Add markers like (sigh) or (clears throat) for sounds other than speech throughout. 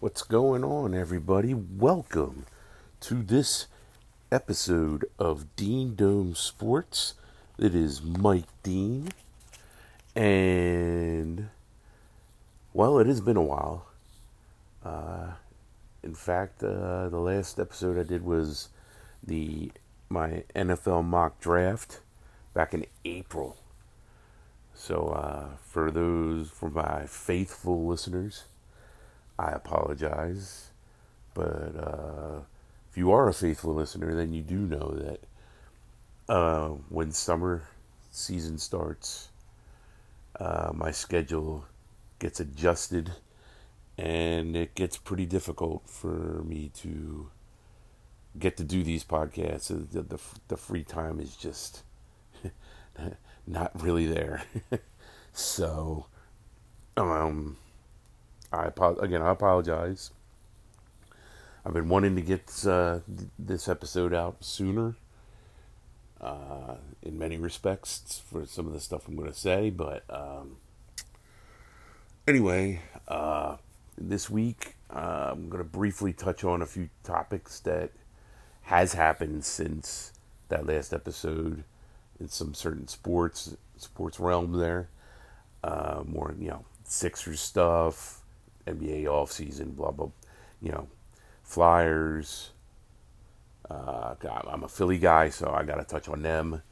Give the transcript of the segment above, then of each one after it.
What's going on, everybody? Welcome to this episode of Dean Dome Sports. It is Mike Dean, and well, it has been a while. Uh, in fact, uh, the last episode I did was the my NFL mock draft back in April. So, uh, for those, for my faithful listeners, I apologize. But uh, if you are a faithful listener, then you do know that uh, when summer season starts, uh, my schedule gets adjusted and it gets pretty difficult for me to get to do these podcasts. The, the, the free time is just (laughs) not really there. (laughs) so, um, I again I apologize. I've been wanting to get uh, this episode out sooner. Uh, in many respects, for some of the stuff I'm going to say, but um, anyway, uh, this week uh, I'm going to briefly touch on a few topics that has happened since that last episode in some certain sports sports realm there. Uh, more you know Sixers stuff, NBA offseason, blah, blah, you know, Flyers. Uh, I'm a Philly guy, so I got to touch on them.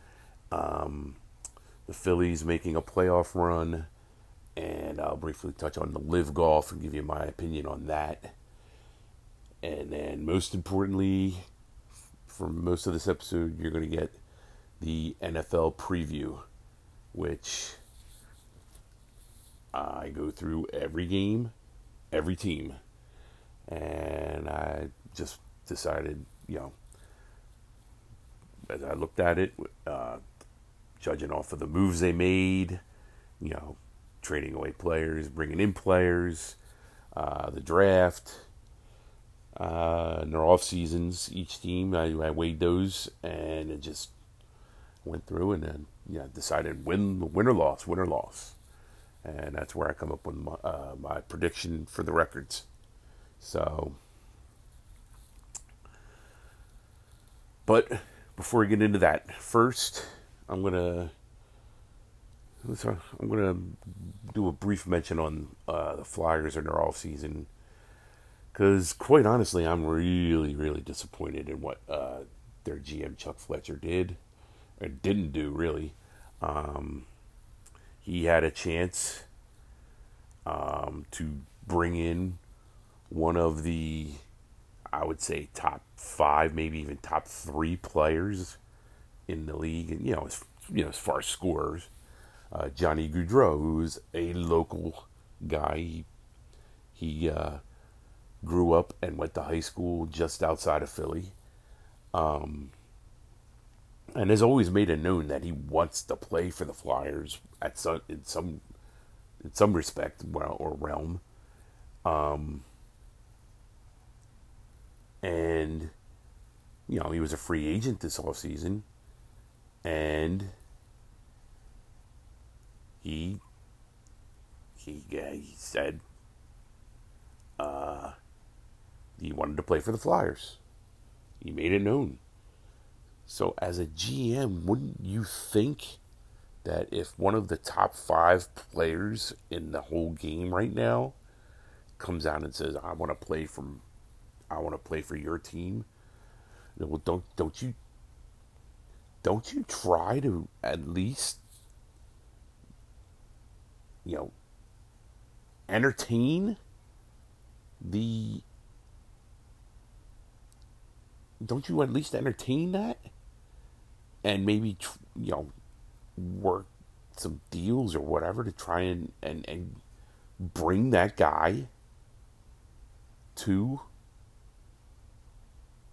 Um, the Phillies making a playoff run, and I'll briefly touch on the LIV Golf and give you my opinion on that. And then, most importantly, for most of this episode, you're going to get the NFL preview, which I go through every game every team. And I just decided, you know, as I looked at it, uh, judging off of the moves they made, you know, trading away players, bringing in players, uh, the draft, uh, and their off seasons, each team, I, I, weighed those and it just went through and then, yeah, decided win, win or loss, win or loss and that's where I come up with my, uh, my prediction for the records. So, but before we get into that, first I'm gonna I'm gonna do a brief mention on uh, the Flyers and their off season because quite honestly, I'm really really disappointed in what uh, their GM Chuck Fletcher did or didn't do really. Um, he had a chance um, to bring in one of the, I would say, top five, maybe even top three players in the league, and you know, as you know, as far as scorers, uh, Johnny Gaudreau, who's a local guy. He, he uh, grew up and went to high school just outside of Philly. Um, and has always made it known that he wants to play for the Flyers at some in some in some respect or realm. Um, and you know he was a free agent this off season, and he he he said uh, he wanted to play for the Flyers. He made it known. So, as a GM, wouldn't you think that if one of the top five players in the whole game right now comes out and says, "I want to play from, I want to play for your team," well, don't don't you don't you try to at least you know entertain the don't you at least entertain that and maybe you know work some deals or whatever to try and and, and bring that guy to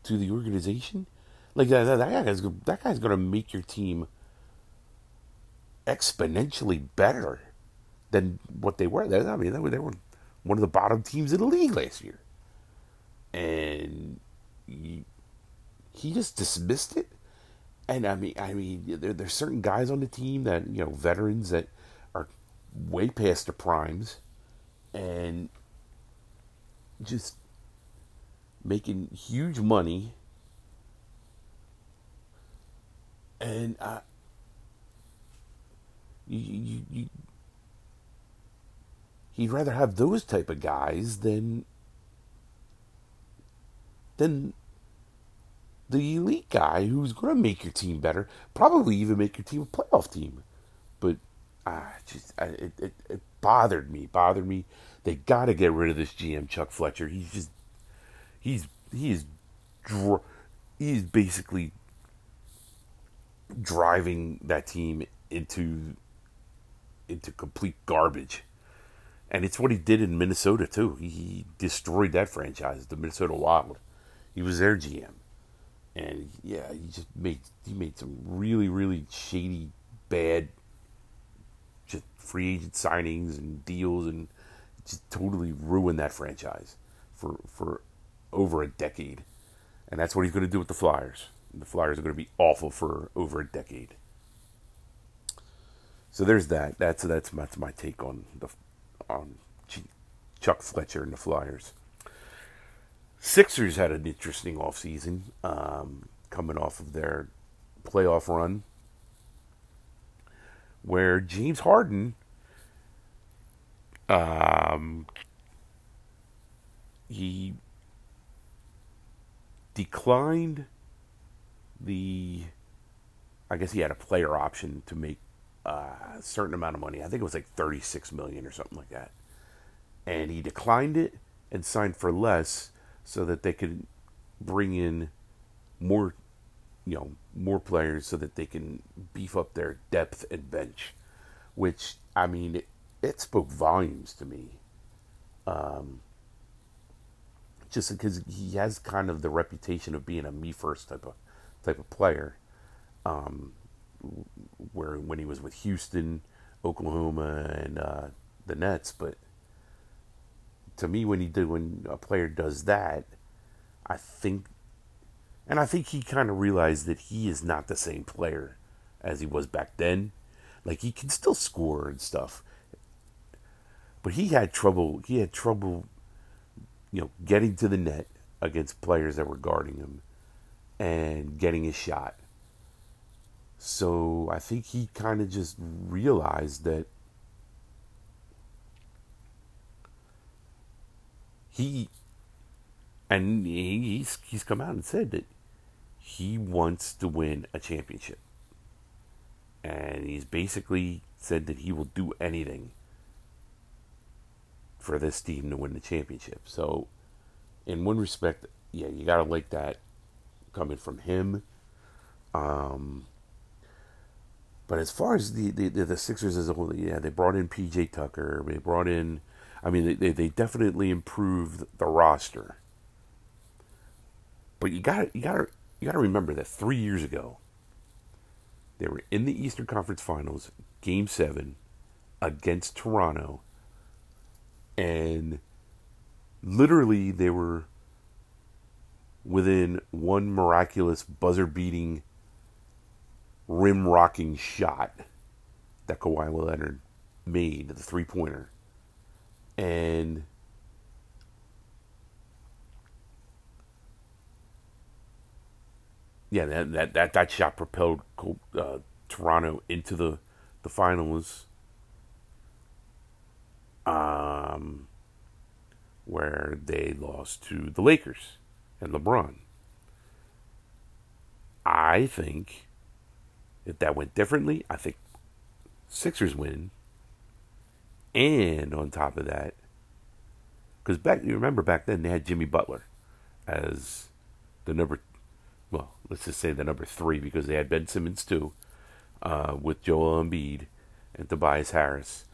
to the organization. Like that, that, guy's that guy's going to make your team exponentially better than what they were. I mean, they were, they were one of the bottom teams in the league last year, and he, he just dismissed it and I mean, I mean, there, there's certain guys on the team that you know, veterans that are way past their primes, and just making huge money. And I, you, you, you, he'd rather have those type of guys than than the elite guy who's going to make your team better, probably even make your team a playoff team. But ah, just it, it, it bothered me, bothered me. They got to get rid of this GM Chuck Fletcher. He's just he's he is he's basically driving that team into into complete garbage. And it's what he did in Minnesota too. He destroyed that franchise, the Minnesota Wild. He was their GM and yeah, he just made he made some really really shady, bad, just free agent signings and deals, and just totally ruined that franchise for for over a decade, and that's what he's going to do with the Flyers. The Flyers are going to be awful for over a decade. So there's that. That's that's my, that's my take on the on Chuck Fletcher and the Flyers. Sixers had an interesting offseason um, coming off of their playoff run where James Harden um, he declined the I guess he had a player option to make a certain amount of money. I think it was like 36 million or something like that. And he declined it and signed for less so that they could bring in more, you know, more players so that they can beef up their depth and bench, which I mean, it, it spoke volumes to me. Um, just because he has kind of the reputation of being a me first type of type of player. Um, where when he was with Houston, Oklahoma, and uh, the Nets, but to me when he did when a player does that, I think and I think he kind of realized that he is not the same player as he was back then. Like he can still score and stuff. But he had trouble he had trouble you know getting to the net against players that were guarding him and getting his shot. So I think he kind of just realized that he and he's he's come out and said that he wants to win a championship. And he's basically said that he will do anything for this team to win the championship. So, in one respect, yeah, you got to like that coming from him. Um, but as far as the, the, the Sixers as a whole, yeah, they brought in PJ Tucker. They brought in I mean, they, they definitely improved the roster. But you got you got you got to remember that three years ago, they were in the Eastern Conference Finals, Game Seven, against Toronto, and literally they were within one miraculous buzzer-beating, rim-rocking shot that Kawhi Leonard made, the three-pointer and yeah, that that that, that shot propelled uh, Toronto into the the finals. Um, where they lost to the Lakers and LeBron. I think if that went differently, I think Sixers win and on top of that, because back you remember back then they had Jimmy Butler as the number, well, let's just say the number three because they had Ben Simmons too, uh, with Joel Embiid and Tobias Harris,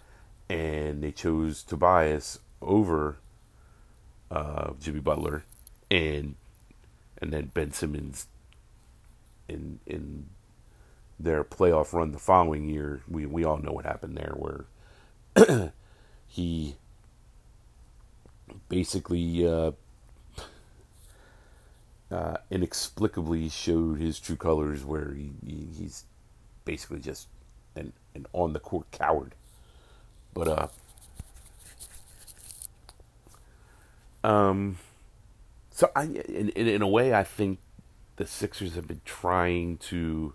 and they chose Tobias over uh, Jimmy Butler, and and then Ben Simmons in in their playoff run the following year. We we all know what happened there, where (clears throat) he basically uh, uh, inexplicably showed his true colors, where he, he, he's basically just an an on the court coward. But uh, Um, so I, in, in in a way, I think the Sixers have been trying to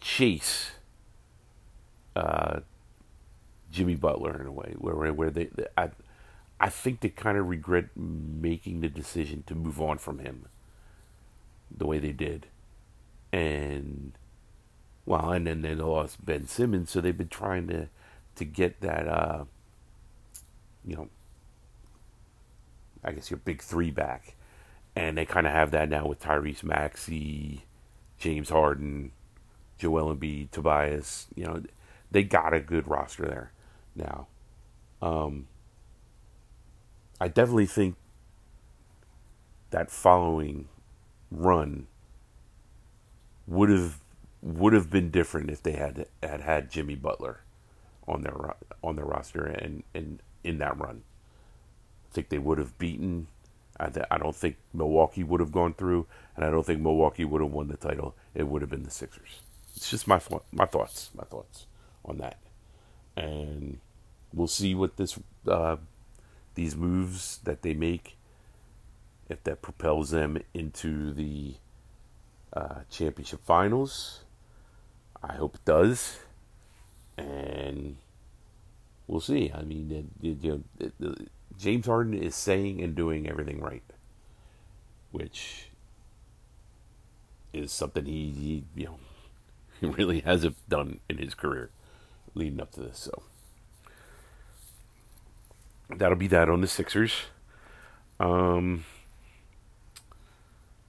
chase uh, Jimmy Butler in a way, where where they, they I I think they kind of regret making the decision to move on from him the way they did, and well, and then they lost Ben Simmons, so they've been trying to to get that uh, you know I guess your big three back. And they kind of have that now with Tyrese Maxey, James Harden, Joel Embiid, Tobias. You know, they got a good roster there now. Um, I definitely think that following run would have would have been different if they had had had Jimmy Butler on their on their roster and, and in that run I think they would have beaten. I, I don't think Milwaukee would have gone through, and I don't think Milwaukee would have won the title. It would have been the Sixers. It's just my my thoughts, my thoughts on that, and we'll see what this uh, these moves that they make, if that propels them into the uh, championship finals. I hope it does, and we'll see. I mean, you know, James Harden is saying and doing everything right, which is something he, he you know (laughs) he really hasn't done in his career leading up to this. So that'll be that on the Sixers. Um,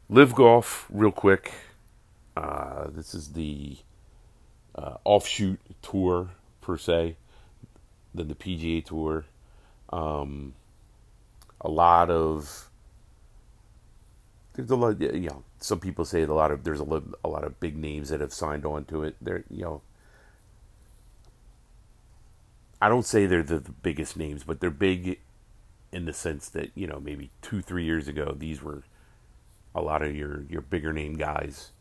LIV Golf, real quick. Uh, this is the uh, offshoot tour per se than the PGA Tour. Um, a lot of there's a lot, you know. Some people say a lot of there's a lot, a lot of big names that have signed on to it. They're, you know, I don't say they're the, the biggest names, but they're big in the sense that you know maybe two, three years ago these were a lot of your your bigger name guys.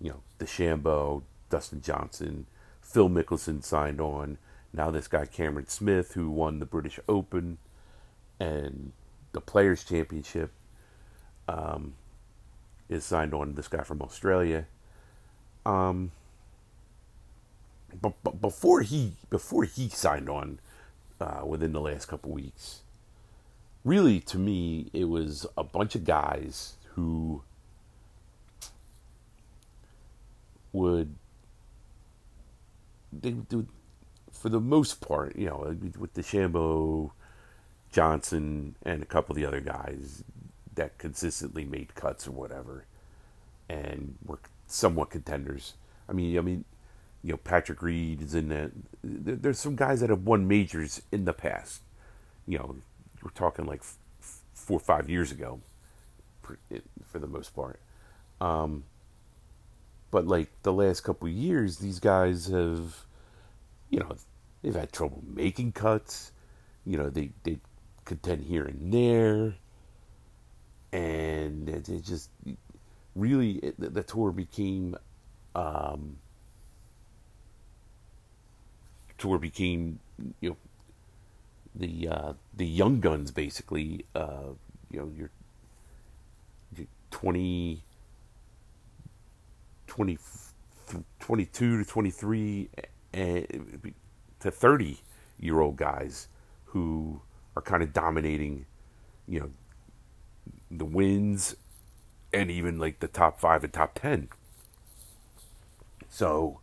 You know, DeChambeau, Dustin Johnson, Phil Mickelson signed on. Now this guy Cameron Smith, who won the British Open and the Players Championship, um, is signed on. This guy from Australia. Um, but, but before he before he signed on, uh, within the last couple weeks, really to me it was a bunch of guys who would they would for the most part, you know, with DeChambeau, Johnson, and a couple of the other guys that consistently made cuts or whatever, and were somewhat contenders. I mean, I mean, you know, Patrick Reed is in that. There's some guys that have won majors in the past. You know, we're talking like four or five years ago, for, the most part. Um, but like the last couple years, these guys have, you know, They've had trouble making cuts. You know, they they contend here and there, and it, it just really it, the, the, tour became um, tour became you know the uh, the young guns basically. Uh, you know, you're, you're 20, 20, 22 to 23 and to 30 year old guys who are kind of dominating, you know, the wins and even like the top five and top 10. So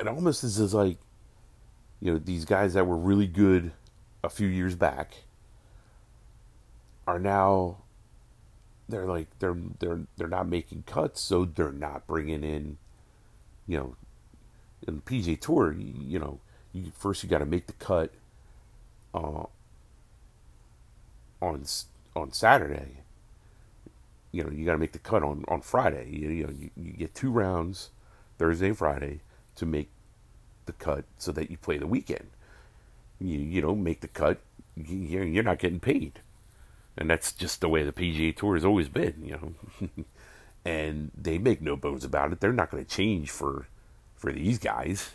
it almost is as like, you know, these guys that were really good a few years back are now they're like they're they're they're not making cuts so they're not bringing in you know in the PGA Tour, you, you know, you first you got to make the cut uh, on on Saturday. You know, you got to make the cut on on Friday. You, you know, you, you get two rounds, Thursday and Friday, to make the cut so that you play the weekend. You you know make the cut, you're you're not getting paid, and that's just the way the PGA Tour has always been. You know. (laughs) and they make no bones about it. They're not going to change for for these guys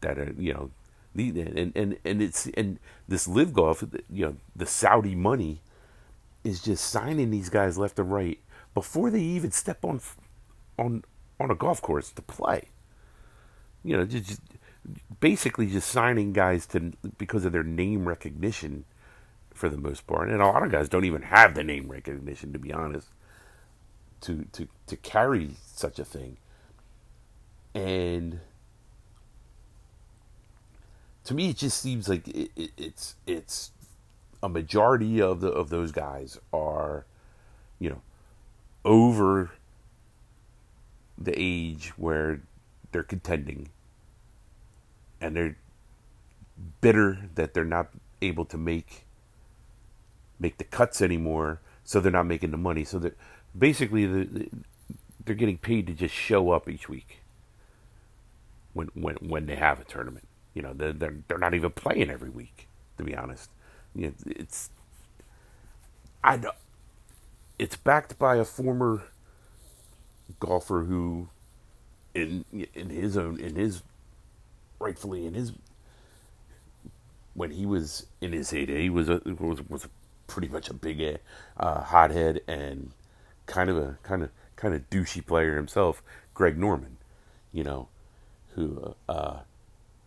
that are, you know, The, and, and and it's and this LIV golf, you know, the Saudi money is just signing these guys left and right before they even step on on on a golf course to play. You know, just, basically just signing guys to because of their name recognition for the most part. And a lot of guys don't even have the name recognition to be honest to to to carry such a thing. And to me, it just seems like it, it, it's it's a majority of the of those guys are, you know, over the age where they're contending, and they're bitter that they're not able to make make the cuts anymore, so they're not making the money. So that basically the, the, they're getting paid to just show up each week when when when they have a tournament. You know, they're they're, they're not even playing every week. To be honest, you know, it's I it's backed by a former golfer who, in in his own in his rightfully in his when he was in his heyday, he was a was was pretty much a big uh, hothead and kind of a kind of kind of douchey player himself, Greg Norman. You know, who uh,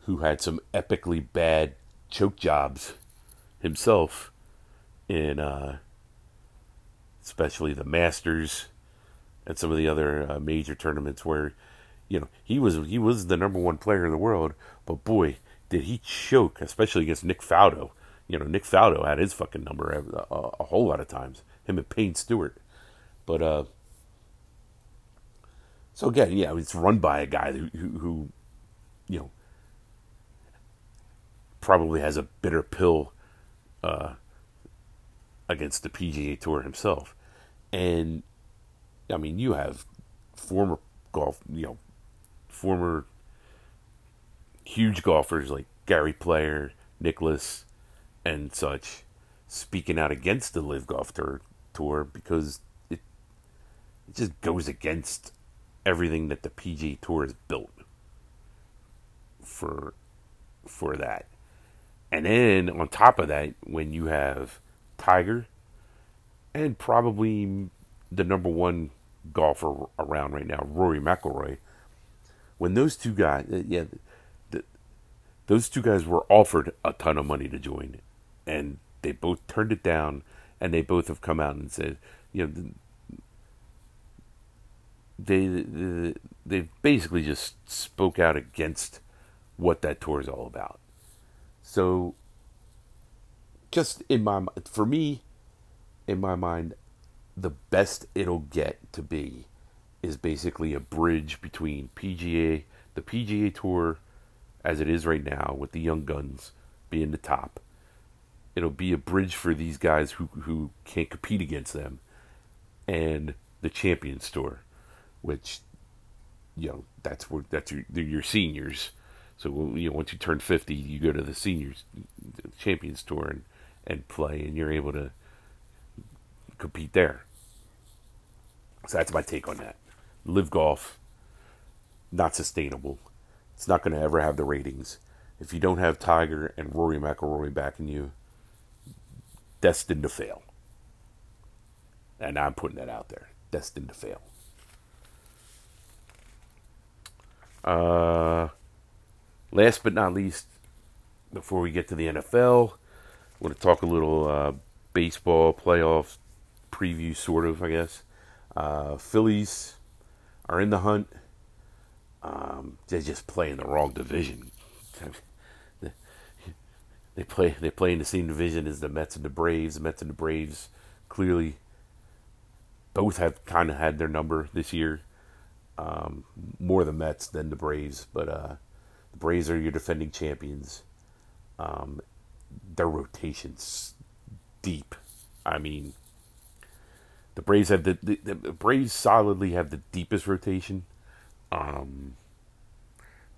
who had some epically bad choke jobs himself in uh, especially the Masters and some of the other uh, major tournaments where you know he was he was the number one player in the world, but boy did he choke, especially against Nick Faldo. You know Nick Faldo had his fucking number a, a, a whole lot of times. Him and Payne Stewart, but uh, so again, yeah, it's run by a guy who, who, who you know, probably has a bitter pill uh, against the PGA Tour himself. And I mean, you have former golf, you know, former huge golfers like Gary Player, Nicklaus, and such speaking out against the LIV Golf Tour, tour because it it just goes against everything that the PGA Tour has built for for that. And then on top of that, when you have Tiger and probably the number one golfer around right now, Rory McIlroy, when those two guys, uh, yeah, the, those two guys were offered a ton of money to join, and they both turned it down, and they both have come out and said, you know, they they, they basically just spoke out against what that tour is all about. So, just in my for me, in my mind, the best it'll get to be is basically a bridge between PGA, the PGA Tour, as it is right now, with the young guns being the top. It'll be a bridge for these guys who who can't compete against them, and the Champions Tour, which, you know, that's where that's your your seniors so you know, once you turn fifty, you go to the seniors champions tour and, and play, and you're able to compete there. So that's my take on that. LIV golf, not sustainable. It's not going to ever have the ratings. If you don't have Tiger and Rory McIlroy backing you, destined to fail. And I'm putting that out there. Destined to fail. Uh, Last but not least, before we get to the NFL, I want to talk a little uh, baseball playoff preview, sort of, I guess. Uh, Phillies are in the hunt. Um, they just play in the wrong division. (laughs) They play they play in the same division as the Mets and the Braves. The Mets and the Braves clearly both have kind of had their number this year. Um, more the Mets than the Braves, but uh, the Braves are your defending champions. Um, their rotation's deep. I mean, the Braves have the, the, the Braves solidly have the deepest rotation. Um,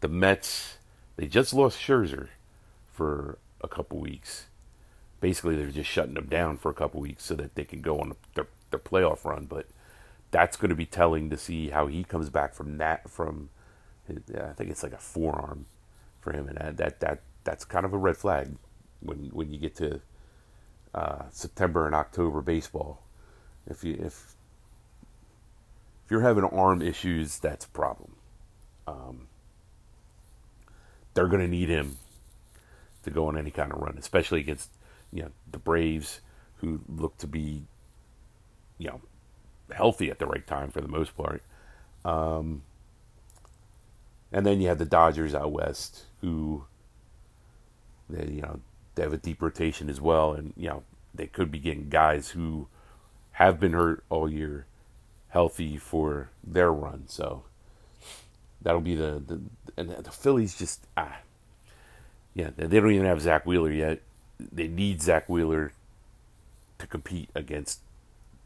the Mets they just lost Scherzer for a couple weeks. Basically, they're just shutting them down for a couple weeks so that they can go on their, their playoff run. But that's going to be telling to see how he comes back from that from I think it's like a forearm for him, and that that that's kind of a red flag when when you get to uh, September and October baseball. If you if if you're having arm issues, that's a problem. Um, they're going to need him to go on any kind of run, especially against you know the Braves, who look to be you know healthy at the right time for the most part. Um, and then you have the Dodgers out west, who they you know they have a deep rotation as well, and you know they could be getting guys who have been hurt all year healthy for their run. So that'll be the the and the Phillies just ah yeah they don't even have Zack Wheeler yet. They need Zack Wheeler to compete against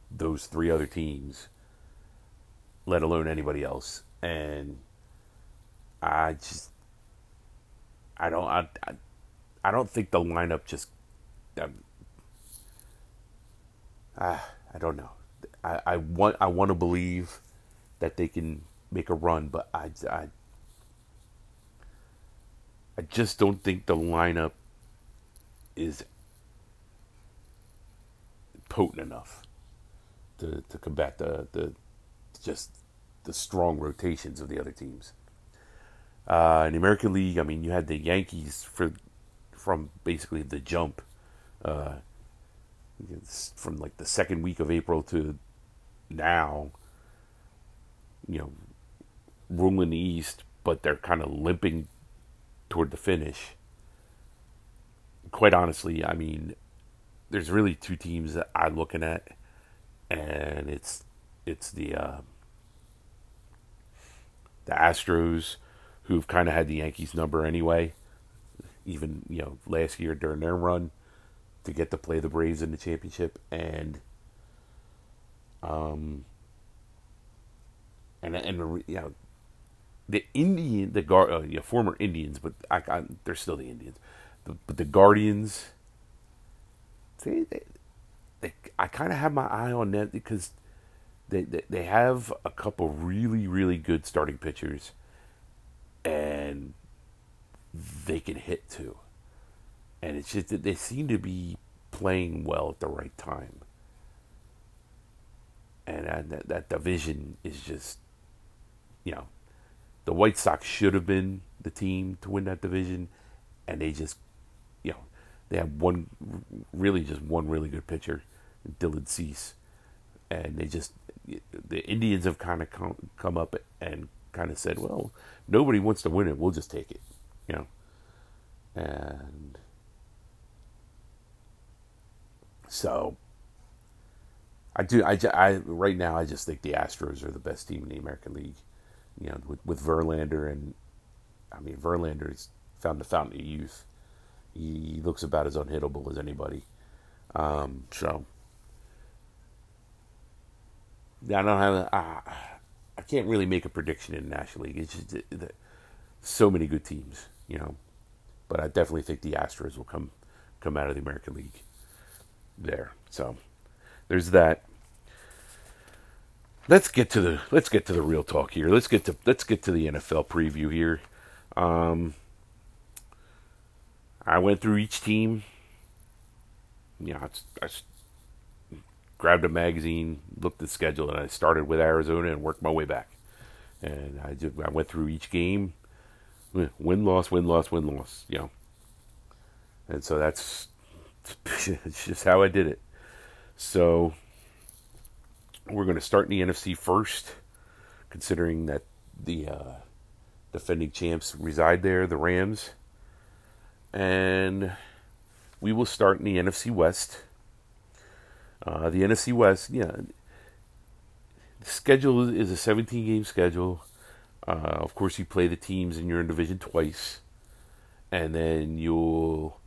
those three other teams, let alone anybody else. And I just I don't I I, I don't think the lineup just um, uh, I don't know. I, I want I want to believe that they can make a run, but I, I I just don't think the lineup is potent enough to, to combat the, the just the strong rotations of the other teams. Uh, in the American League, I mean, you had the Yankees for from basically the jump, uh, from like the second week of April to now. You know, ruling the East, but they're kind of limping toward the finish. Quite honestly, I mean, there's really two teams that I'm looking at, and it's it's the uh, the Astros, who've kind of had the Yankees number anyway, even you know last year during their run to get to play the Braves in the championship, and um, and and you know the Indian, the guard, uh, know, former Indians, but I, I, they're still the Indians. But, but the Guardians, they, they, they I kind of have my eye on that because they, they they have a couple really really good starting pitchers, and they can hit too. And it's just that they seem to be playing well at the right time. And, and that, that division is just, you know, the White Sox should have been the team to win that division, and they just, you know, they have one, really just one really good pitcher, Dylan Cease, and they just, the Indians have kind of come, come up and kind of said, well, nobody wants to win it, we'll just take it, you know, and so. I do. I, I right now. I just think the Astros are the best team in the American League you know, with, with Verlander and I mean Verlander Verlander's found the fountain of youth. He, he looks about as unhittable as anybody. Um, so I don't have. Uh, I can't really make a prediction in the National League. It's just uh, so many good teams, you know. But I definitely think the Astros will come come out of the American League there. So there's that let's get to the let's get to the real talk here. Let's get to let's get to the NFL preview here. Um, I went through each team. You know, I, I grabbed a magazine, looked at the schedule, and I started with Arizona and worked my way back. And I just I went through each game, win loss win loss win loss. You know, and so that's it's (laughs) just how I did it. So we're going to start in the NFC first, considering that the uh, defending champs reside there, the Rams. And we will start in the NFC West. Uh, the NFC West, yeah. The schedule is a 17 game schedule. Uh, of course, you play the teams in your division twice. And then you'll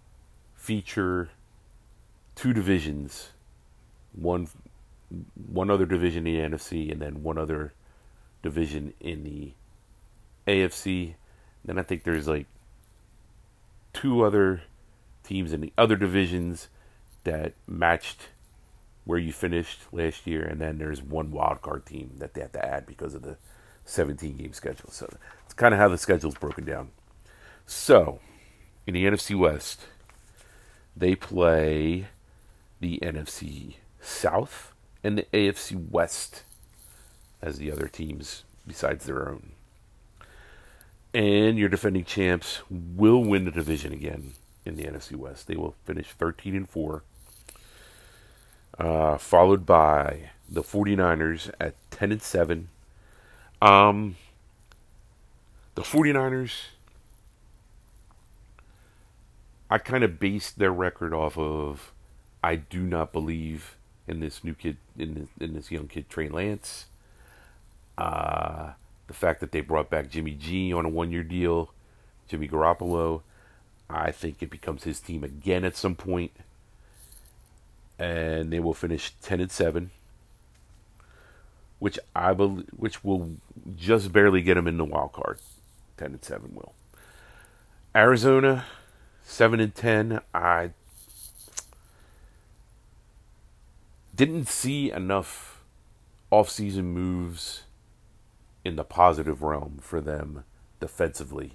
feature two divisions one one other division in the NFC, and then one other division in the AFC. Then I think there's like two other teams in the other divisions that matched where you finished last year, and then there's one wild card team that they have to add because of the 17 game schedule. So it's kind of how the schedule's broken down. So in the NFC West, they play the NFC South and the AFC West as the other teams besides their own. And your defending champs will win the division again in the NFC West. They will finish 13 and 4, uh, followed by the 49ers at 10 and 7. Um, the 49ers, I kind of based their record off of I do not believe in this new kid, in this, in this young kid, Trey Lance. Uh, the fact that they brought back Jimmy G on a one year deal, Jimmy Garoppolo, I think it becomes his team again at some point. And they will finish 10 and 7, which I believe, which will just barely get them in the wild card. 10 and 7 will. Arizona 7 and 10, I didn't see enough offseason moves in the positive realm for them defensively.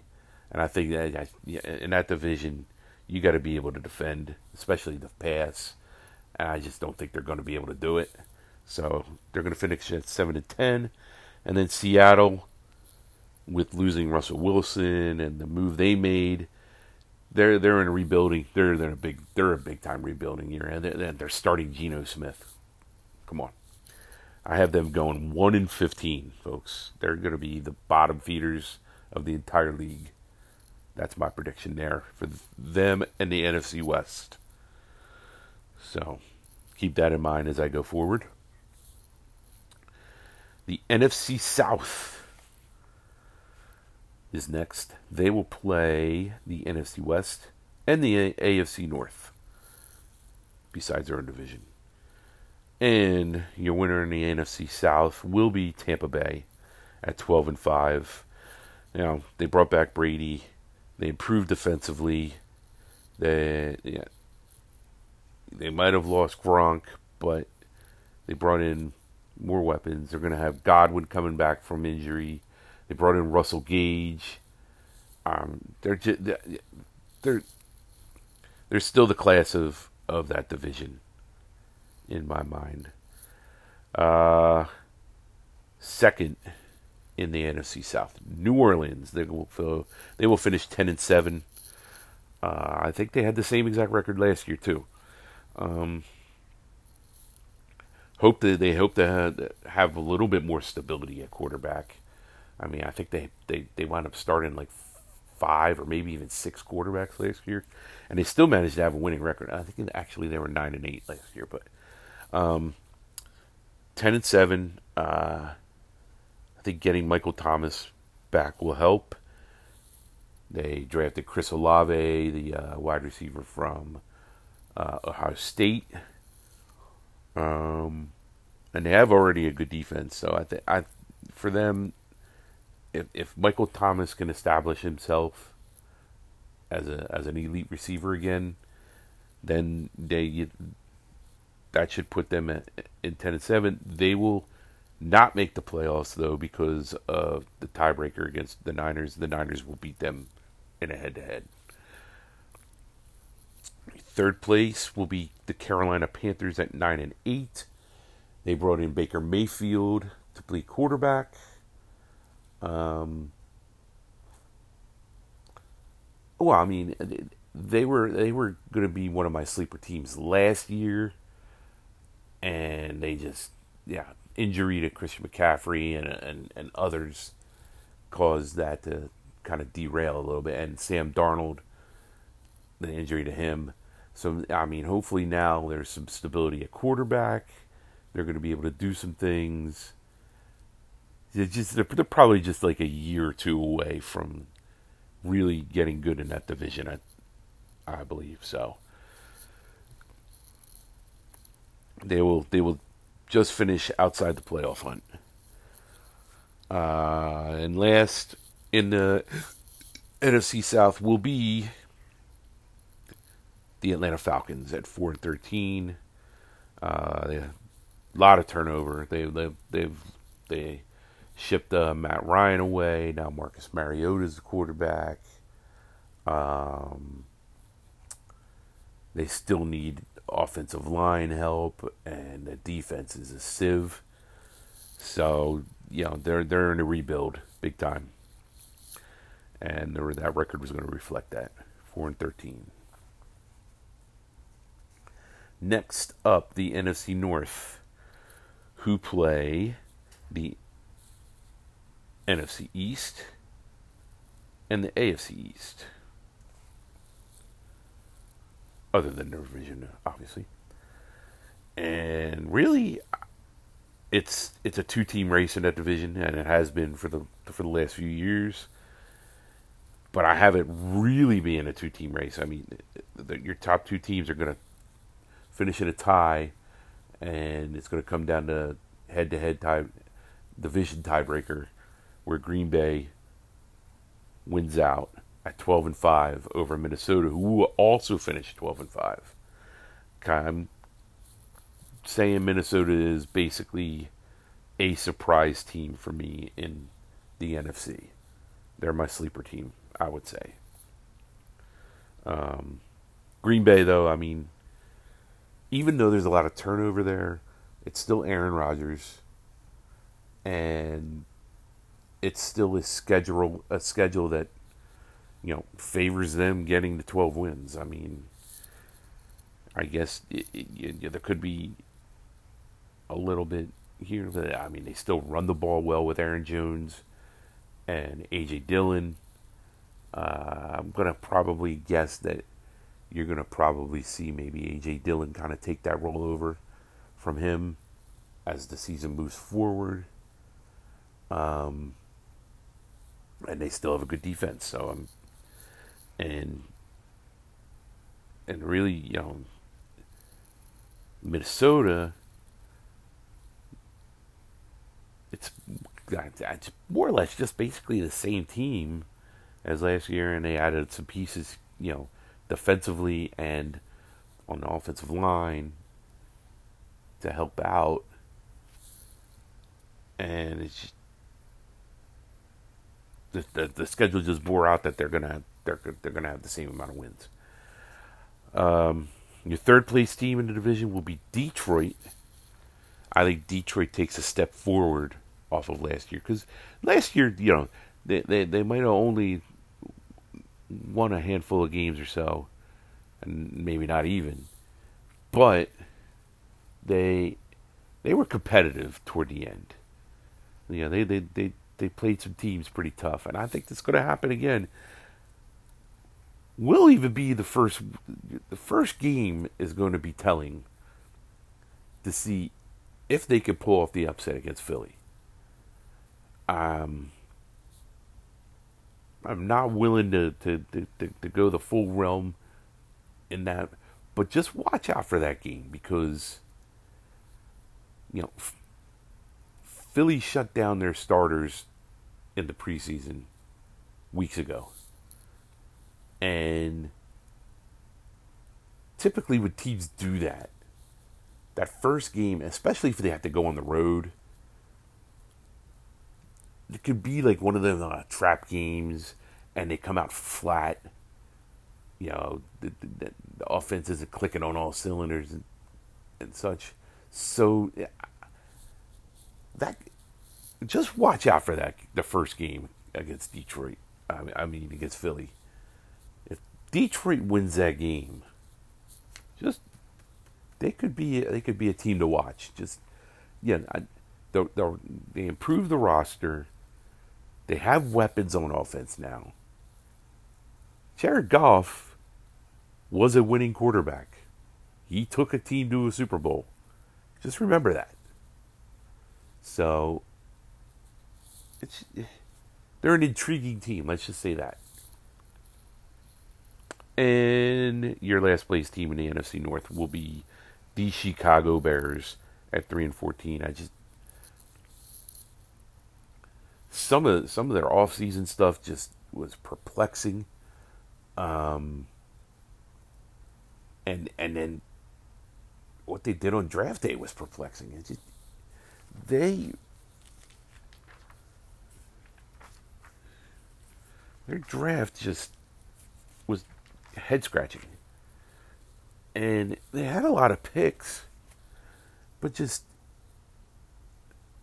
And I think that in that division, you got to be able to defend, especially the pass. And I just don't think they're going to be able to do it. So they're going to finish at seven and ten, and then Seattle, with losing Russell Wilson and the move they made, they're they're in a rebuilding. They're they're a big they're a big time rebuilding year, and they're, they're starting Geno Smith. Come on. I have them going 1 in 15, folks. They're going to be the bottom feeders of the entire league. That's my prediction there for them and the NFC West. So keep that in mind as I go forward. The NFC South is next. They will play the NFC West and the AFC North, besides their own division. And your winner in the NFC South will be Tampa Bay at 12 and 5. You know, they brought back Brady. They improved defensively. They yeah, they might have lost Gronk, but they brought in more weapons. They're going to have Godwin coming back from injury. They brought in Russell Gage. Um, they're just, they're they're still the class of of that division in my mind. Uh, second in the NFC South, New Orleans. They will they will finish ten and seven. Uh, I think they had the same exact record last year too. Um, hope that they hope to have a little bit more stability at quarterback. I mean, I think they they they wound up starting like five or maybe even six quarterbacks last year, and they still managed to have a winning record. I think actually they were nine and eight last year, but um, ten and seven. Uh, I think getting Michael Thomas back will help. They drafted Chris Olave, the uh, wide receiver from uh, Ohio State, um, and they have already a good defense. So I think I, for them, if if Michael Thomas can establish himself as a as an elite receiver again, then they that should put them at, in 10 and 7. They will not make the playoffs, though, because of the tiebreaker against the Niners. The Niners will beat them in a head to head. Third place will be the Carolina Panthers at 9 and 8. They brought in Baker Mayfield to play quarterback. Um, well, I mean, they were they were going to be one of my sleeper teams last year and they just yeah injury to Christian McCaffrey and and and others caused that to kind of derail a little bit, and Sam Darnold, the injury to him. So I mean, hopefully now there's some stability at quarterback. They're going to be able to do some things. They're just they're, they're probably just like a year or two away from really getting good in that division. I I believe so. They will they will just finish outside the playoff hunt. Uh, and last in the NFC South will be the Atlanta Falcons at four and thirteen. Uh, a lot of turnover. They they they've they shipped uh, Matt Ryan away. Now Marcus Mariota is the quarterback. Um, they still need offensive line help, and the defense is a sieve. So you know they're they're in a rebuild big time, and that record was going to reflect that four and thirteen. Next up, the NFC North, who play the NFC East and the AFC East. Other than the division, obviously. And really, it's it's a two team race in that division, and it has been for the for the last few years. But I have it really being a two team race. I mean, the, your top two teams are going to finish in a tie, and it's going to come down to head to head tie division tiebreaker, where Green Bay wins out at 12 and 5 over Minnesota, who also finished 12 and 5. I'm saying Minnesota is basically a surprise team for me in the NFC. They're my sleeper team, I would say. Um, Green Bay, though, I mean, even though there's a lot of turnover there, it's still Aaron Rodgers, and it's still a schedule a schedule that you know favors them getting the 12 wins. I mean, I guess it, it, there could be a little bit here. But I mean, they still run the ball well with Aaron Jones and AJ Dillon. Uh, I'm gonna probably guess that you're going to probably see maybe AJ Dillon kind of take that role over from him as the season moves forward. Um, and they still have a good defense, so I'm and and really, you know, Minnesota. It's, it's more or less just basically the same team as last year, and they added some pieces, you know, defensively and on the offensive line to help out. And it's just, the, the, the schedule just bore out that they're gonna they're they're gonna have the same amount of wins. Um, your third place team in the division will be Detroit. I think Detroit takes a step forward off of last year because last year, you know, they they, they might have only won a handful of games or so, and maybe not even, but they they were competitive toward the end. You know, they they they they played some teams pretty tough, and I think that's going to happen again. Will even be the first. The first game is going to be telling to see if they could pull off the upset against Philly. Um, I'm not willing to, to, to, to, to go the full realm in that, but just watch out for that game because, you know, Philly shut down their starters in the preseason weeks ago. And typically, when teams do that, that first game, especially if they have to go on the road, it could be like one of the uh, trap games, and they come out flat. You know, the, the, the offense isn't clicking on all cylinders and, and such. So that just watch out for that. The first game against Detroit. I mean, I mean against Philly. Detroit wins that game, just they could be they could be a team to watch. Just yeah, they they improve the roster. They have weapons on offense now. Jared Goff was a winning quarterback. He took a team to a Super Bowl. Just remember that. So it's they're an intriguing team, let's just say that. And your last place team in the NFC North will be the Chicago Bears at 3 and 14. I just some of some of their offseason stuff just was perplexing. Um, and and then what they did on draft day was perplexing. It just they their draft just was head scratching. And they had a lot of picks, but just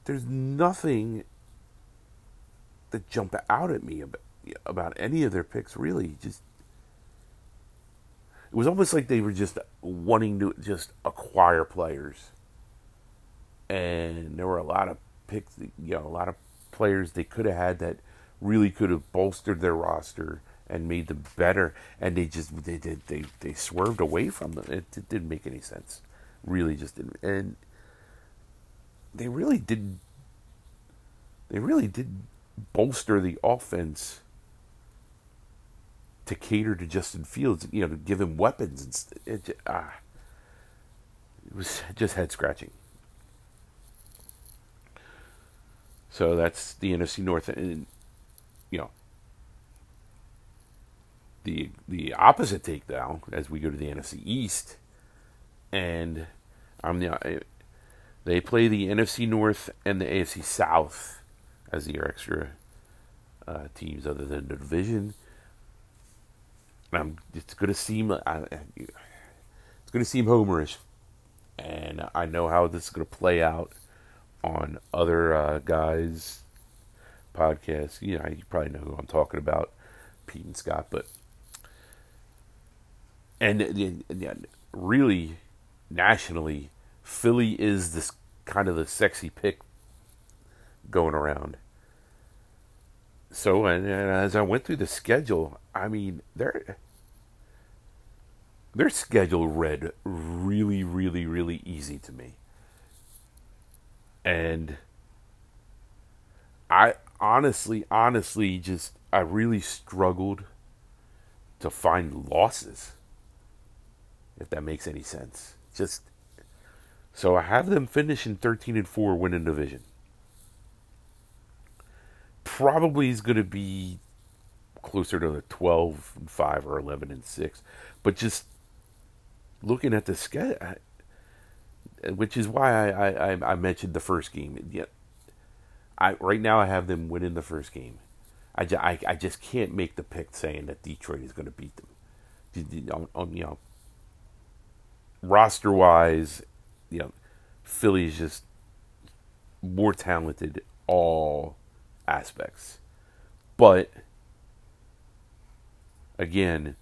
there's nothing that jump out at me about, about any of their picks really. Just it was almost like they were just wanting to just acquire players. And there were a lot of picks you know a lot of players they could have had that really could have bolstered their roster and made them better and they just they they, they, they swerved away from them it, it didn't make any sense really just didn't and they really did they really did bolster the offense to cater to Justin Fields, you know, to give him weapons. And it, ah, it was just head scratching. So that's the NFC North, and you know, the the opposite takedown as we go to the NFC East, and I'm the they play the NFC North and the AFC South as your extra uh, teams other than the division. I'm, it's going to seem I, it's going to seem homerish, and I know how this is going to play out on other uh, guys' podcasts. You know, you probably know who I'm talking about, Pete and Scott. But and, uh, and, and really, nationally, Philly is this kind of the sexy pick going around so and, and, as I went through the schedule, I mean their their schedule read really, really, really easy to me, and I honestly, honestly, just I really struggled to find losses. If that makes any sense, just so I have them finishing thirteen and four, winning division. Probably is going to be closer to the 12 and 5 or 11 and 6 but just looking at the schedule which is why I, I, I mentioned the first game. Yeah. I right now I have them winning the first game. I, I, I just can't make the pick saying that Detroit is going to beat them. On, on you know roster wise you know Philly's just more talented all aspects. But again,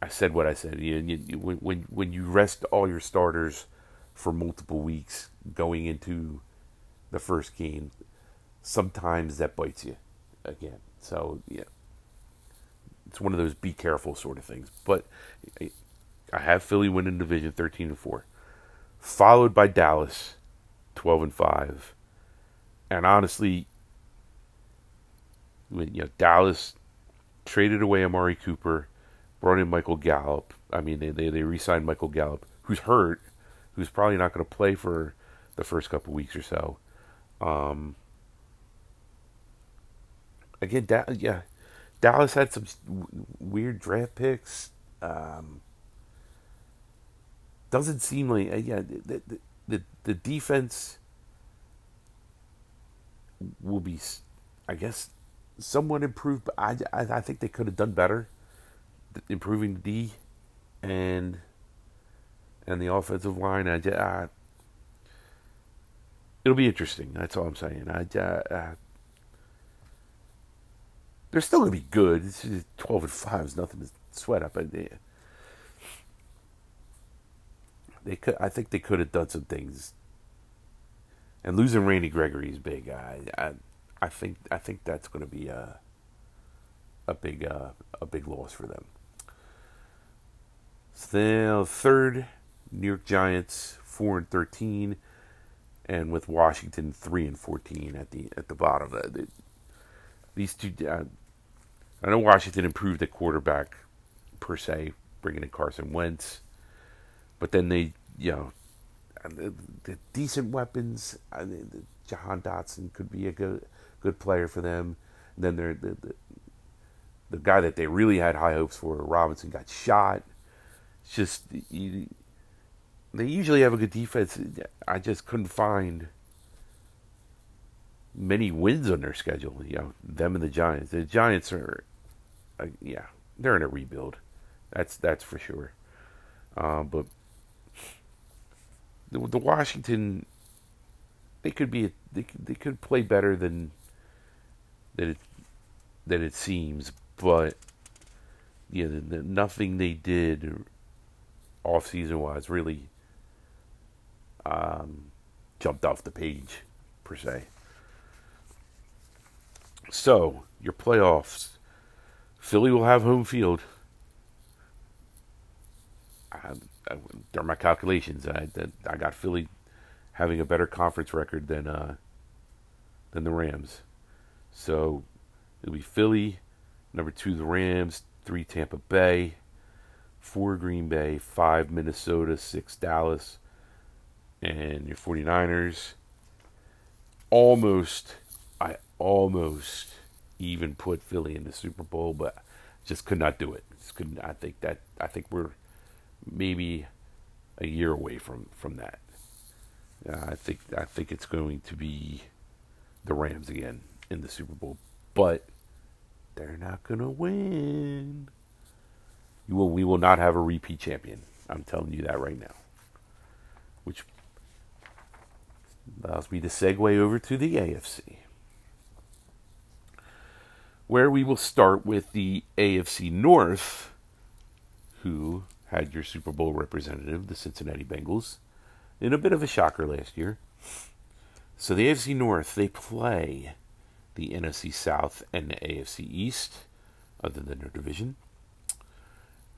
I said what I said. You, you, when, when when you rest all your starters for multiple weeks going into the first game, sometimes that bites you again. So yeah, it's one of those be careful sort of things. But I have Philly winning division thirteen and four, followed by Dallas, twelve and five, and honestly, when you know Dallas traded away Amari Cooper, brought in Michael Gallup. I mean, they they, they re-signed Michael Gallup, who's hurt, who's probably not going to play for the first couple weeks or so. Um, again, da- yeah, Dallas had some weird draft picks. Um, doesn't seem like uh, yeah the, the the the defense will be, I guess, somewhat improved. But I, I, I think they could have done better, improving the D, and and the offensive line. I, I it'll be interesting. That's all I'm saying. I, uh, they're still gonna be good. It's just Twelve and five is nothing to sweat up. They, they could. I think they could have done some things and losing Randy Gregory is big. I, I, I think I think that's going to be a a big uh, a big loss for them. So then third, New York Giants four and thirteen, and with Washington three and fourteen at the at the bottom. The, these two, uh, I know Washington improved at quarterback per se, bringing in Carson Wentz, but then they you know the, the decent weapons. I mean, Jahan Dotson could be a good good player for them. And then they're, the, the the guy that they really had high hopes for, Robinson, got shot. It's just you, they usually have a good defense. I just couldn't find many wins on their schedule. You know, them and the Giants. The Giants are uh, yeah, they're in a rebuild. That's that's for sure. Uh, but the, the Washington, they could be they they could play better than than it than it seems, but yeah, the, the, nothing they did off season wise really um, jumped off the page per se. So your playoffs, Philly will have home field. I, I, during my calculations, I I got Philly having a better conference record than uh, than the Rams. So it'll be Philly, number two the Rams, three Tampa Bay, four Green Bay, five Minnesota, six Dallas, and your 49ers. Almost, I almost even put Philly in the Super Bowl, but just could not do it. Just couldn't. I think that I think we're maybe a year away from from that. Uh, I think I think it's going to be the Rams again in the Super Bowl, but they're not to win. You will, we will not have a repeat champion. I'm telling you that right now. Which allows me to segue over to the AFC, where we will start with the AFC North, who had your Super Bowl representative, the Cincinnati Bengals, in a bit of a shocker last year. So the AFC North, they play the NFC South and the AFC East, other than their division.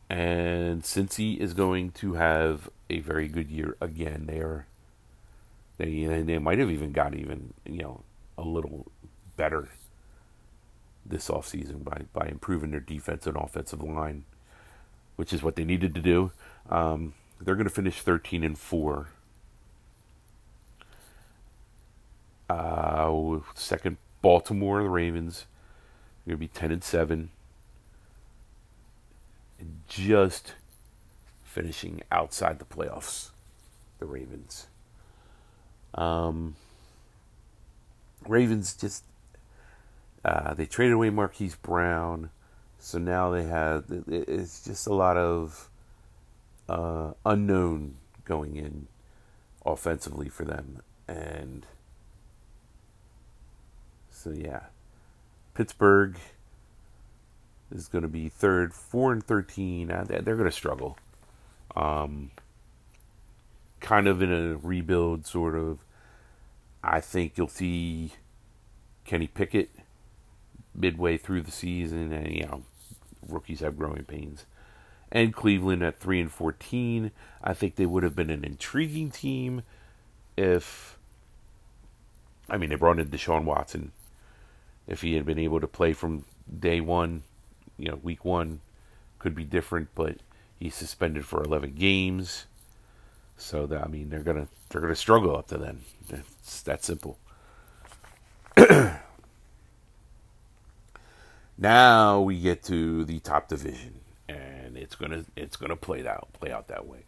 And Cincy is going to have a very good year again. They are they they might have even got even you know a little better this offseason by by improving their defense and offensive line, which is what they needed to do. Um, they're going to finish 13 and 4. Uh, second Baltimore, the Ravens, are going to be 10 and 7. And just finishing outside the playoffs, the Ravens. Um, Ravens just uh, they traded away Marquise Brown, so now they have it's just a lot of uh, unknown going in offensively for them, and so yeah, Pittsburgh is going to be third, four and thirteen. Uh, they're going to struggle. Um, kind of in a rebuild, sort of. I think you'll see Kenny Pickett midway through the season, and you know, rookies have growing pains. And Cleveland at three and fourteen. I think they would have been an intriguing team if. I mean, they brought in Deshaun Watson if he had been able to play from day one, you know, week one could be different, but he's suspended for 11 games. So that I mean, they're gonna they're gonna struggle up to then. It's that simple. (clears throat) now we get to the top division, and it's gonna it's gonna play out play out that way.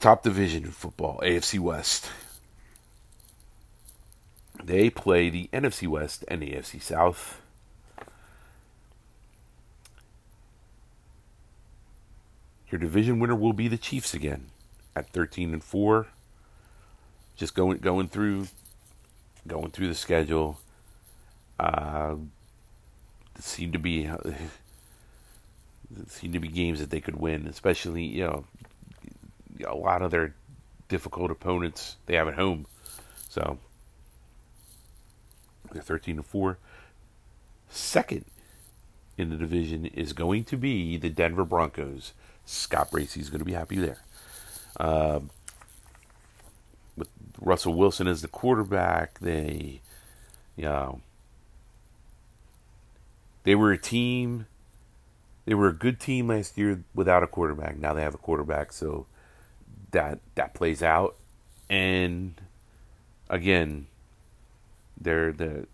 Top division in football, AFC West. They play the NFC West and the AFC South. Your division winner will be the Chiefs again at 13 and 4. Just going going through going through the schedule. Uh, seem to be (laughs) seem to be games that they could win, especially you know a lot of their difficult opponents they have at home. So they're 13 and 4. Second in the division is going to be the Denver Broncos. Scott Bracey is going to be happy there. Uh, with Russell Wilson as the quarterback, they, you know, they were a team. They were a good team last year without a quarterback. Now they have a quarterback, so that that plays out. And again, they're the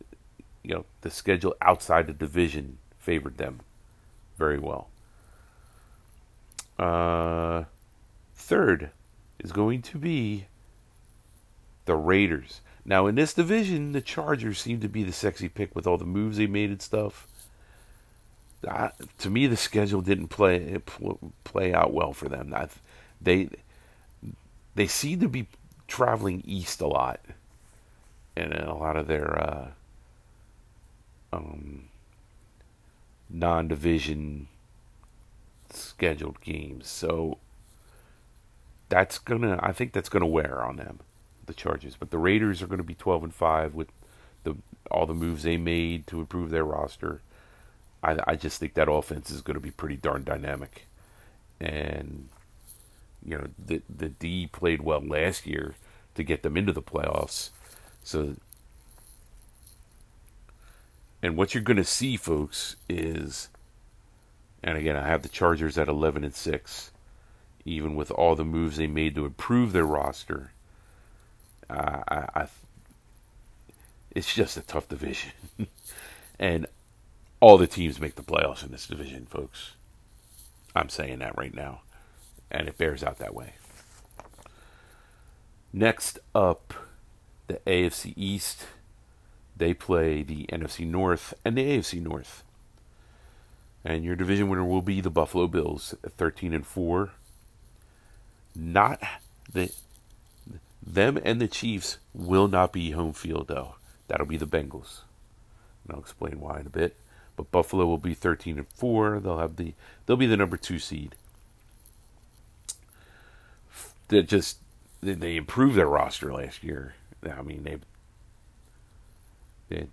you know the schedule outside the division favored them very well. Uh, third is going to be the Raiders. Now in this division, the Chargers seem to be the sexy pick with all the moves they made and stuff. I, to me, the schedule didn't play play out well for them. I, they they seem to be traveling east a lot, and a lot of their uh, um, non-division scheduled games. So that's gonna, I think that's gonna wear on them, the Chargers. But the Raiders are gonna be 12 and five with the all the moves they made to improve their roster. I, I just think that offense is going to be pretty darn dynamic, and you know the the D played well last year to get them into the playoffs. So, and what you're going to see, folks, is, and again, I have the Chargers at 11 and six, even with all the moves they made to improve their roster. Uh, I, I, it's just a tough division, (laughs) and all the teams make the playoffs in this division, folks. I'm saying that right now, and it bears out that way. Next up, the AFC East. They play the NFC North and the AFC North. And your division winner will be the Buffalo Bills at 13 and 4. Not the them and the Chiefs will not be home field though. That'll be the Bengals. And I'll explain why in a bit. But Buffalo will be 13 and 4. They'll have the they'll be the number 2 seed. They just they improved their roster last year. I mean, they they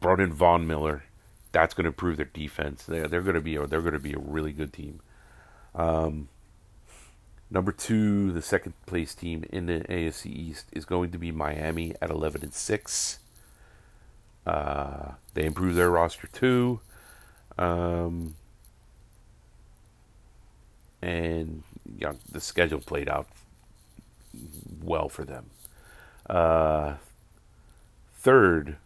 brought in Von Miller. That's going to improve their defense. They they're going to be a, they're going to be a really good team. Um, number two, the second place team in the AFC East is going to be Miami at eleven and six. Uh, they improved their roster too. Um, and you know, the schedule played out well for them. Uh, third,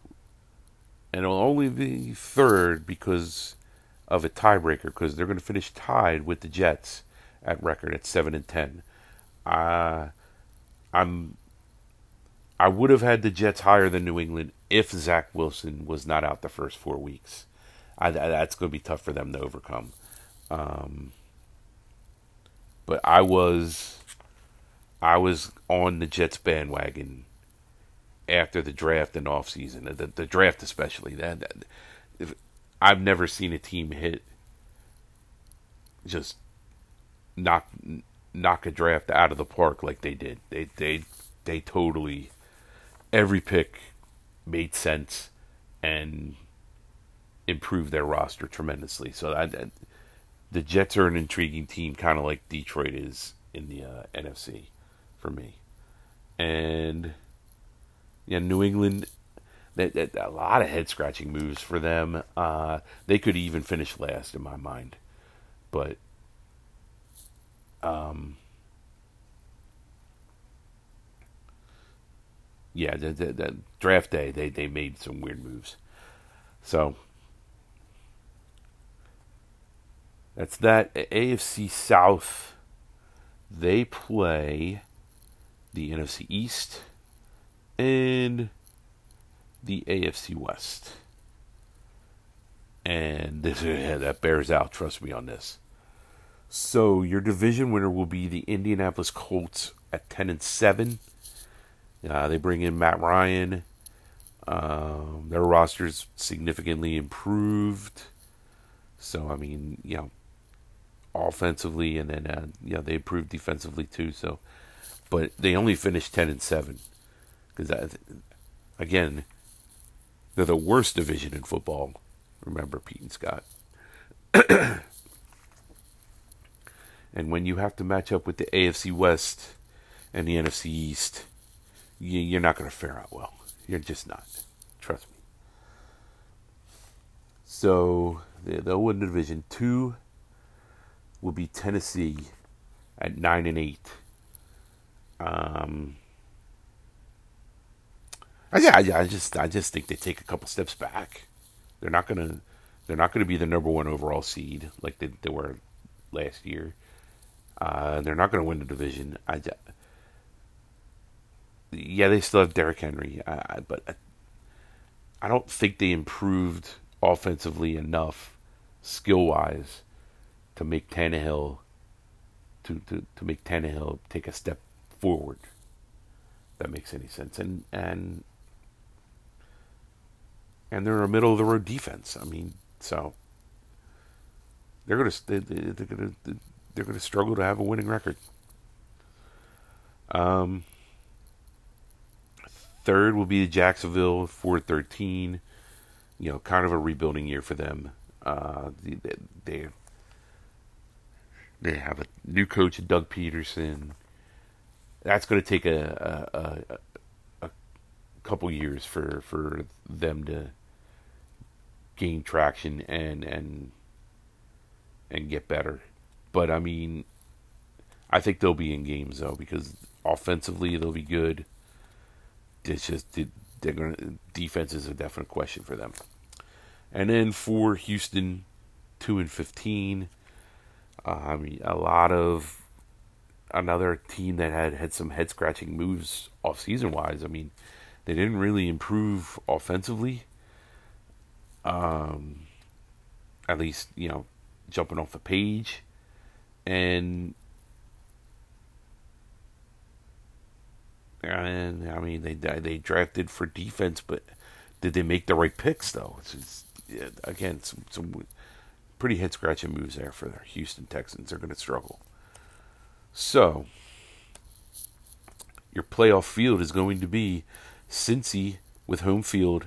and only be third because of a tiebreaker, because they're going to finish tied with the Jets at record at seven and ten. Uh, I'm. I would have had the Jets higher than New England if Zach Wilson was not out the first four weeks. I, that's going to be tough for them to overcome. Um, but I was I was on the Jets bandwagon after the draft and off season, the, the draft especially. That, that if, I've never seen a team hit just knock knock a draft out of the park like they did. They they they totally every pick made sense and improved their roster tremendously. So I, the Jets are an intriguing team, kind of like Detroit is in the uh, NFC for me. And yeah, New England, a lot of head scratching moves for them. Uh, they could even finish last in my mind, but um, yeah, the, the, the draft day they they made some weird moves. So That's that. AFC South, they play the NFC East and the AFC West. And this (laughs) yeah, that bears out, trust me on this. So your division winner will be the Indianapolis Colts at ten and seven. Uh, they bring in Matt Ryan. Um, their roster's significantly improved. So I mean, you know, offensively, and then uh, yeah, they improved defensively too. So, but they only finished ten and seven because again, they're the worst division in football. Remember Pete and Scott. (clears throat) and when you have to match up with the AFC West and the NFC East, you're not going to fare out well. You're just not. Trust me. So they'll win the division. Two will be Tennessee at nine and eight. Um, yeah, yeah, I just, I just think they take a couple steps back. They're not gonna, they're not gonna be the number one overall seed like they, they were last year. Uh, they're not gonna win the division. I, yeah, they still have Derrick Henry, uh, but I don't think they improved offensively enough, skill wise, to make Tannehill to, to, to make Tannehill take a step forward. that makes any sense. And and and they're a middle of the road defense. I mean, so they're gonna they, they're gonna they're gonna struggle to have a winning record. Um, third will be the Jacksonville, four thirteen. You know, kind of a rebuilding year for them. Uh, they, they they have a new coach, Doug Pederson. That's going to take a a, a, a couple years for for them to gain traction and and and get better. But I mean, I think they'll be in games though because offensively they'll be good. It's just they're going defense is a definite question for them. And then for Houston, two and fifteen. Uh, I mean, a lot of another team that had had some head scratching moves off season wise. I mean, they didn't really improve offensively. Um, at least you know, jumping off the page, and and I mean they they drafted for defense, but did they make the right picks though? It's just, again some some pretty head scratching moves there for the Houston Texans. They're going to struggle. So your playoff field is going to be Cincy with home field,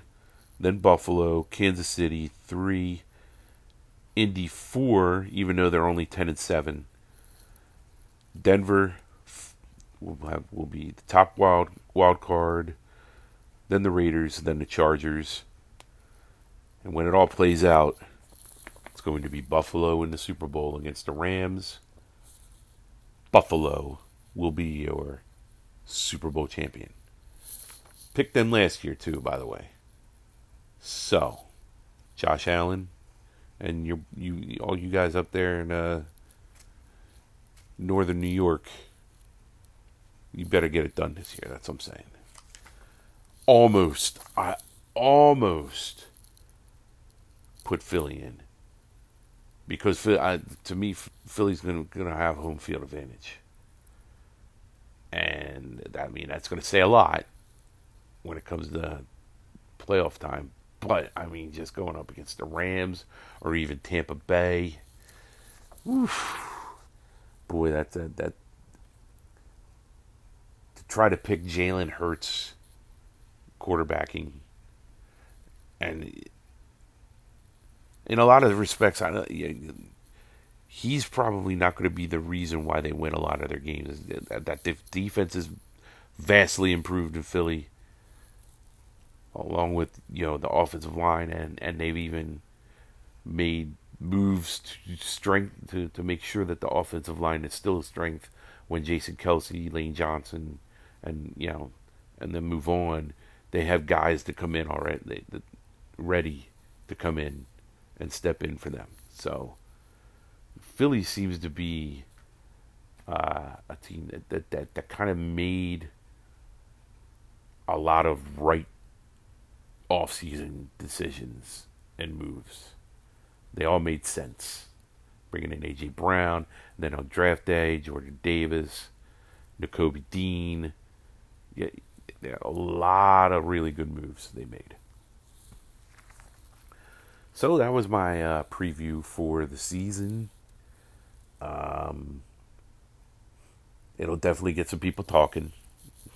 then Buffalo, Kansas City three, Indy four, even though they're only ten and seven. Denver will have will be the top wild wild card, then the Raiders, then the Chargers. And when it all plays out, it's going to be Buffalo in the Super Bowl against the Rams. Buffalo will be your Super Bowl champion. Picked them last year too, by the way. So, Josh Allen and you you all you guys up there in uh, northern New York you better get it done this year. That's what I'm saying. Almost, I almost put Philly in because I, to me, Philly's going to have home field advantage, and I mean that's to say a lot when it comes to playoff time. But I mean, just going up against the Rams or even Tampa Bay, oof, boy, that's a, that try to pick Jalen Hurts quarterbacking, and in a lot of respects, I he's probably not going to be the reason why they win a lot of their games. That, that defense is vastly improved in Philly, along with you know the offensive line, and and they've even made moves to strength to, to make sure that the offensive line is still a strength when Jason Kelce, Lane Johnson, and you know, and then move on. They have guys to come in already, they, ready to come in and step in for them. So Philly seems to be uh, a team that that that, that kind of made a lot of right off-season decisions and moves. They all made sense. Bringing in AJ Brown, then on draft day, Jordan Davis, Nakobe Dean, yeah, a lot of really good moves they made. So that was my uh, preview for the season. Um, it'll definitely get some people talking.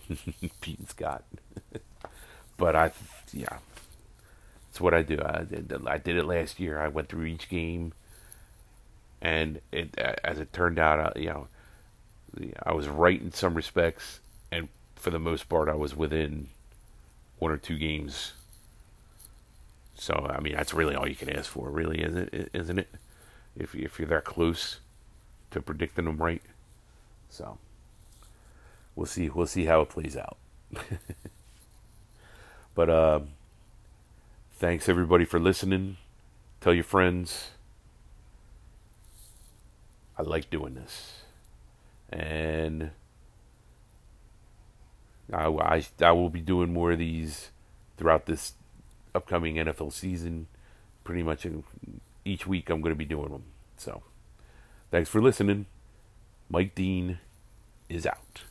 (laughs) Pete and Scott, (laughs) but I, yeah, it's what I do. I did, I did it last year. I went through each game, and it, as it turned out, uh, you know, I was right in some respects, and for the most part, I was within one or two games. So I mean, that's really all you can ask for, really, isn't it? Isn't it? If if you're that close to predicting them right, so we'll see. We'll see how it plays out. (laughs) but uh, thanks everybody for listening. Tell your friends. I like doing this, and I, I, I will be doing more of these throughout this upcoming NFL season. pretty much each week I'm going to be doing them. So, thanks for listening. Mike Dean is out.